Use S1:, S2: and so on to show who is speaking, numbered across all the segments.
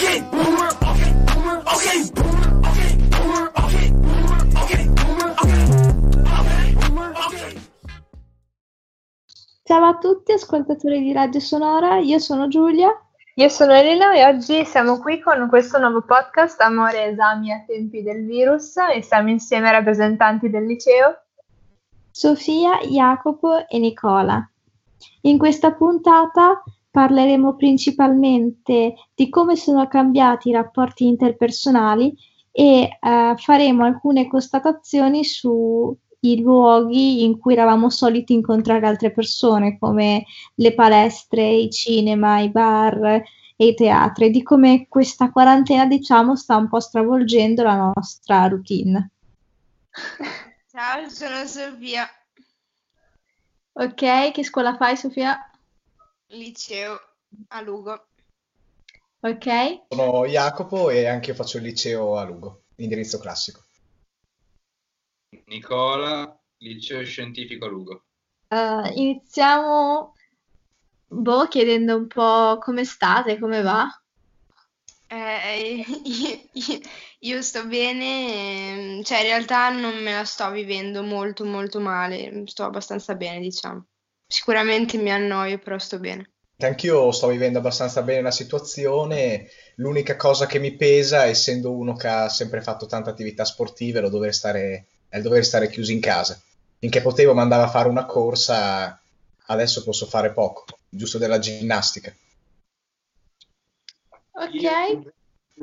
S1: okay, boomer, okay, boomer, okay, boomer, okay, boomer, okay, boomer, okay, boomer, okay, boomer, okay.
S2: Ciao a tutti, ascoltatori di Radio Sonora, io sono Giulia.
S3: Io sono Elena e oggi siamo qui con questo nuovo podcast Amore, esami a tempi del virus e siamo insieme ai rappresentanti del liceo
S2: Sofia, Jacopo e Nicola. In questa puntata parleremo principalmente di come sono cambiati i rapporti interpersonali e eh, faremo alcune constatazioni sui luoghi in cui eravamo soliti incontrare altre persone, come le palestre, i cinema, i bar e i teatri, di come questa quarantena, diciamo, sta un po' stravolgendo la nostra routine.
S4: Ciao, sono Sofia.
S2: Ok, che scuola fai, Sofia?
S4: Liceo a Lugo.
S2: Ok.
S5: Sono Jacopo e anche io faccio il liceo a Lugo, indirizzo classico.
S6: Nicola, liceo scientifico a Lugo.
S2: Uh, iniziamo boh, chiedendo un po' come state, come va?
S4: Eh, io, io, sto bene, cioè in realtà non me la sto vivendo molto molto male, sto abbastanza bene, diciamo. Sicuramente mi annoio, però sto bene.
S5: Anch'io sto vivendo abbastanza bene la situazione, l'unica cosa che mi pesa, essendo uno che ha sempre fatto tante attività sportive, è, dover stare, è il dover stare chiuso in casa. Finché potevo mandare a fare una corsa, adesso posso fare poco, giusto della ginnastica.
S2: Ok.
S6: Io,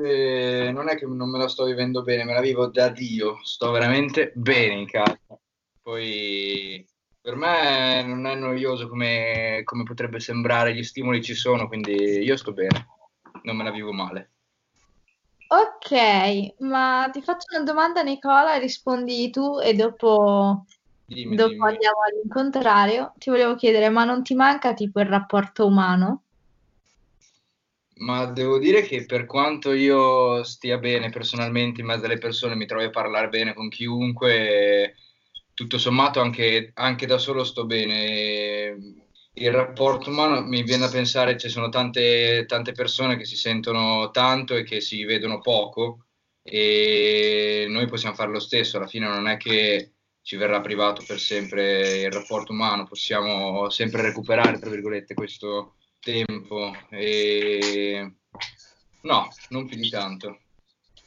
S6: eh, non è che non me la sto vivendo bene, me la vivo da Dio, sto veramente bene in casa. Poi per me non è noioso come, come potrebbe sembrare, gli stimoli ci sono, quindi io sto bene, non me la vivo male.
S2: Ok, ma ti faccio una domanda Nicola, rispondi tu e dopo,
S6: Dimmi,
S2: dopo
S6: dimmi.
S2: andiamo all'incontrario. Ti volevo chiedere, ma non ti manca tipo il rapporto umano?
S6: Ma devo dire che per quanto io stia bene personalmente in mezzo alle persone, mi trovi a parlare bene con chiunque, tutto sommato anche, anche da solo sto bene. Il rapporto umano mi viene da pensare, ci sono tante, tante persone che si sentono tanto e che si vedono poco e noi possiamo fare lo stesso, alla fine non è che ci verrà privato per sempre il rapporto umano, possiamo sempre recuperare, tra virgolette, questo tempo e no, non più di tanto.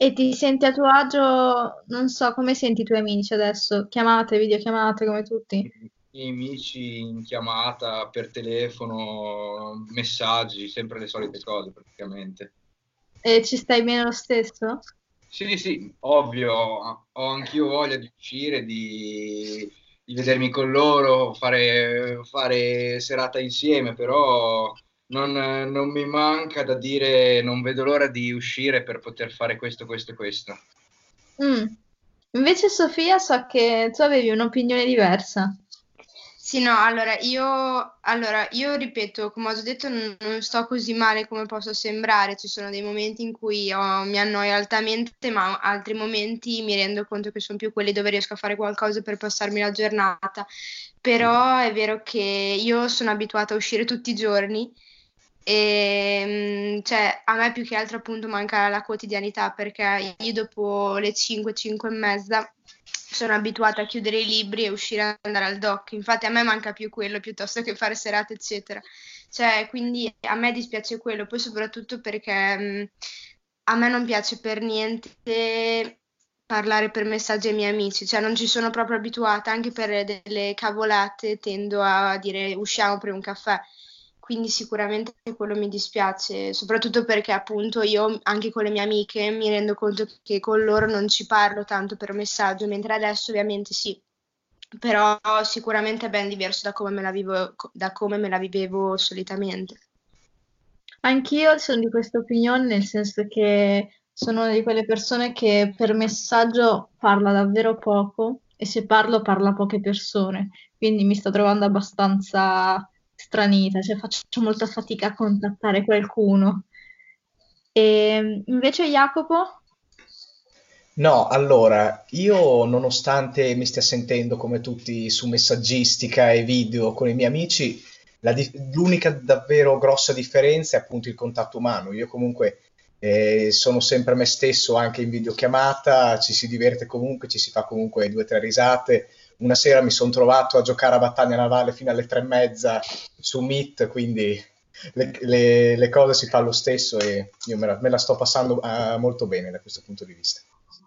S2: E ti senti a tuo agio, non so, come senti i tuoi amici adesso? Chiamate, videochiamate come tutti?
S6: I amici in chiamata per telefono, messaggi, sempre le solite cose praticamente.
S2: E ci stai bene lo stesso?
S6: Sì, sì, ovvio, ho anch'io voglia di uscire, di, di vedermi con loro, fare, fare serata insieme, però non, non mi manca da dire non vedo l'ora di uscire per poter fare questo, questo e questo.
S2: Mm. Invece Sofia so che tu avevi un'opinione diversa.
S4: Sì, no, allora io, allora io ripeto, come ho già detto, non, non sto così male come posso sembrare. Ci sono dei momenti in cui oh, mi annoio altamente, ma altri momenti mi rendo conto che sono più quelli dove riesco a fare qualcosa per passarmi la giornata. Però è vero che io sono abituata a uscire tutti i giorni e mm, cioè, a me più che altro appunto manca la quotidianità perché io dopo le 5, 5 e mezza sono abituata a chiudere i libri e uscire ad andare al doc. Infatti a me manca più quello piuttosto che fare serate, eccetera. Cioè, quindi a me dispiace quello, poi soprattutto perché mh, a me non piace per niente parlare per messaggi ai miei amici, cioè non ci sono proprio abituata, anche per delle cavolate tendo a dire usciamo per un caffè quindi sicuramente quello mi dispiace, soprattutto perché appunto io anche con le mie amiche mi rendo conto che con loro non ci parlo tanto per messaggio, mentre adesso ovviamente sì, però sicuramente è ben diverso da come me la, vivo, come me la vivevo solitamente.
S2: Anch'io sono di questa opinione, nel senso che sono una di quelle persone che per messaggio parla davvero poco e se parlo parla poche persone, quindi mi sto trovando abbastanza stranita, cioè faccio molta fatica a contattare qualcuno. E invece Jacopo?
S5: No, allora, io nonostante mi stia sentendo come tutti su messaggistica e video con i miei amici, di- l'unica davvero grossa differenza è appunto il contatto umano. Io comunque eh, sono sempre me stesso anche in videochiamata, ci si diverte comunque, ci si fa comunque due o tre risate, una sera mi sono trovato a giocare a battaglia navale fino alle tre e mezza su Meet, quindi le, le, le cose si fanno lo stesso e io me la, me la sto passando uh, molto bene da questo punto di vista.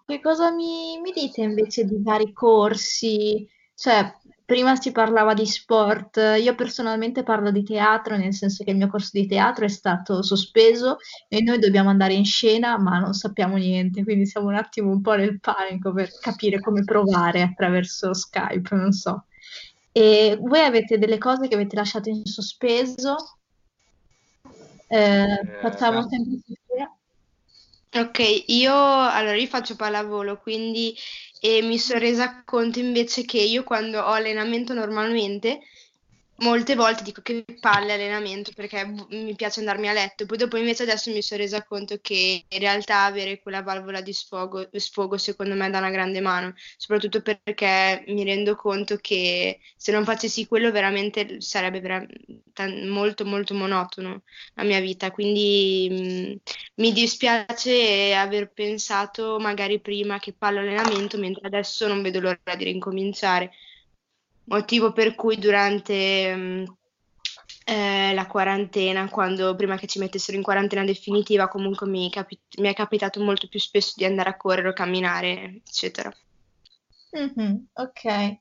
S2: Che cosa mi, mi dite invece di vari corsi? Cioè, prima si parlava di sport, io personalmente parlo di teatro, nel senso che il mio corso di teatro è stato sospeso e noi dobbiamo andare in scena, ma non sappiamo niente, quindi siamo un attimo un po' nel panico per capire come provare attraverso Skype, non so. E voi avete delle cose che avete lasciato in sospeso? Eh, facciamo
S4: eh, sempre Ok, io allora io faccio pallavolo, quindi e mi sono resa conto invece che io quando ho allenamento normalmente, molte volte dico che palle allenamento perché mi piace andarmi a letto, poi dopo invece adesso mi sono resa conto che in realtà avere quella valvola di sfogo, sfogo secondo me dà una grande mano, soprattutto perché mi rendo conto che se non facessi quello veramente sarebbe vera- molto molto monotono la mia vita, quindi mh, mi dispiace aver pensato magari prima che pallo allenamento mentre adesso non vedo l'ora di rincominciare motivo per cui durante mm, eh, la quarantena, quando prima che ci mettessero in quarantena definitiva, comunque mi, capi- mi, è capitato molto più spesso di andare a correre o camminare, eccetera.
S2: Mm-hmm, ok.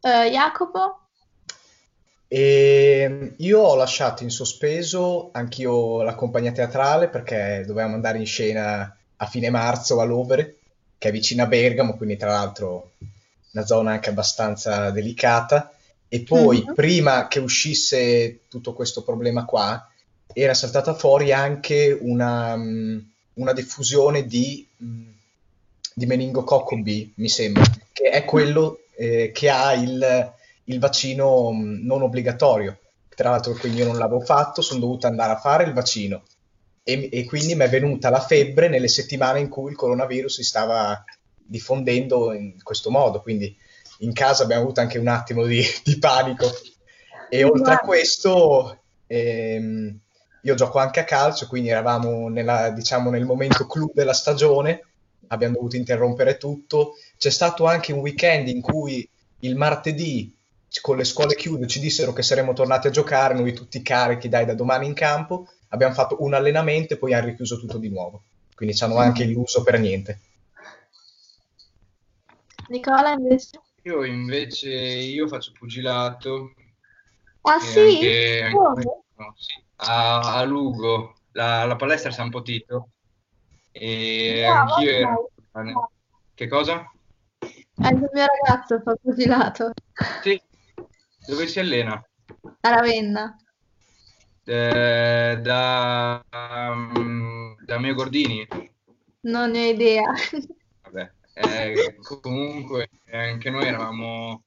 S2: Uh, Jacopo?
S5: E ehm, io ho lasciato in sospeso anch'io la compagnia teatrale perché dovevamo andare in scena a fine marzo a Lovere, che è vicino a Bergamo, quindi tra l'altro una zona anche abbastanza delicata. E poi, mm-hmm. prima che uscisse tutto questo problema qua, era saltata fuori anche una, mm, una diffusione di, mm, di meningococco B, mi sembra, che è quello eh, che ha il, il vaccino mm, non obbligatorio. Tra l'altro, quindi io non l'avevo fatto, sono dovuto andare a fare il vaccino e, e quindi mi è venuta la febbre nelle settimane in cui il coronavirus si stava diffondendo in questo modo, quindi in casa abbiamo avuto anche un attimo di, di panico. E oltre a questo, ehm, io gioco anche a calcio, quindi eravamo nella, diciamo, nel momento clou della stagione, abbiamo dovuto interrompere tutto. C'è stato anche un weekend in cui il martedì, con le scuole chiuse, ci dissero che saremmo tornati a giocare, noi tutti carichi, dai, da domani in campo. Abbiamo fatto un allenamento e poi hanno richiuso tutto di nuovo. Quindi ci hanno anche illuso per niente.
S2: Nicola invece?
S6: Io invece io faccio pugilato.
S2: Ah sì? Anche,
S6: anche, no, sì. A, a, Lugo, la, la, palestra San Potito. E no, anch'io ero... No. Che cosa?
S2: Anche il mio ragazzo fa pugilato.
S6: Sì. Dove si allena?
S2: A Ravenna.
S6: Eh, da, um, da Mio Gordini?
S2: Non ne ho idea.
S6: Eh, comunque anche noi eravamo,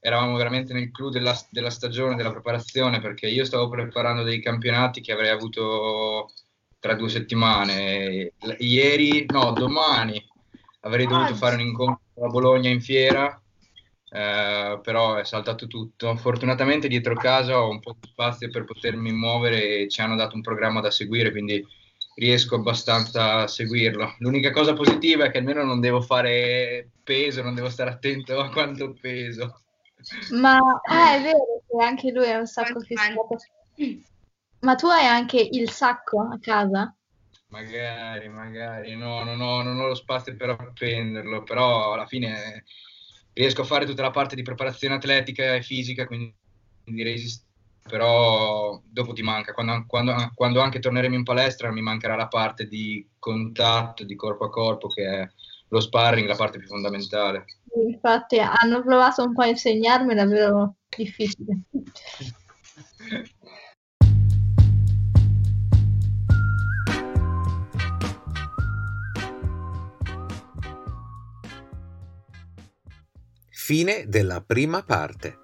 S6: eravamo veramente nel clou della, della, stagione, della preparazione, perché io stavo preparando dei campionati che avrei avuto tra due settimane. Ieri, no, domani avrei dovuto fare un incontro a Bologna in fiera, eh, però è saltato tutto. Fortunatamente dietro casa ho un po' di spazio per potermi muovere e ci hanno dato un programma da seguire, quindi riesco abbastanza a seguirlo. L'unica cosa positiva è che almeno non devo fare peso, non devo stare attento a quanto peso.
S2: Ma ah, è vero che anche lui è un sacco fissato. Ma tu hai anche il sacco a casa?
S6: Magari, magari, no, non ho, non ho lo spazio per appenderlo, però alla fine riesco a fare tutta la parte di preparazione atletica e fisica, quindi di resistenza però dopo ti manca, quando, quando, quando, anche torneremo in palestra mi mancherà la parte di contatto, di corpo a corpo, che è lo sparring, la parte più fondamentale.
S2: Infatti hanno provato un po' a insegnarmi, è davvero difficile.
S1: Fine della prima parte.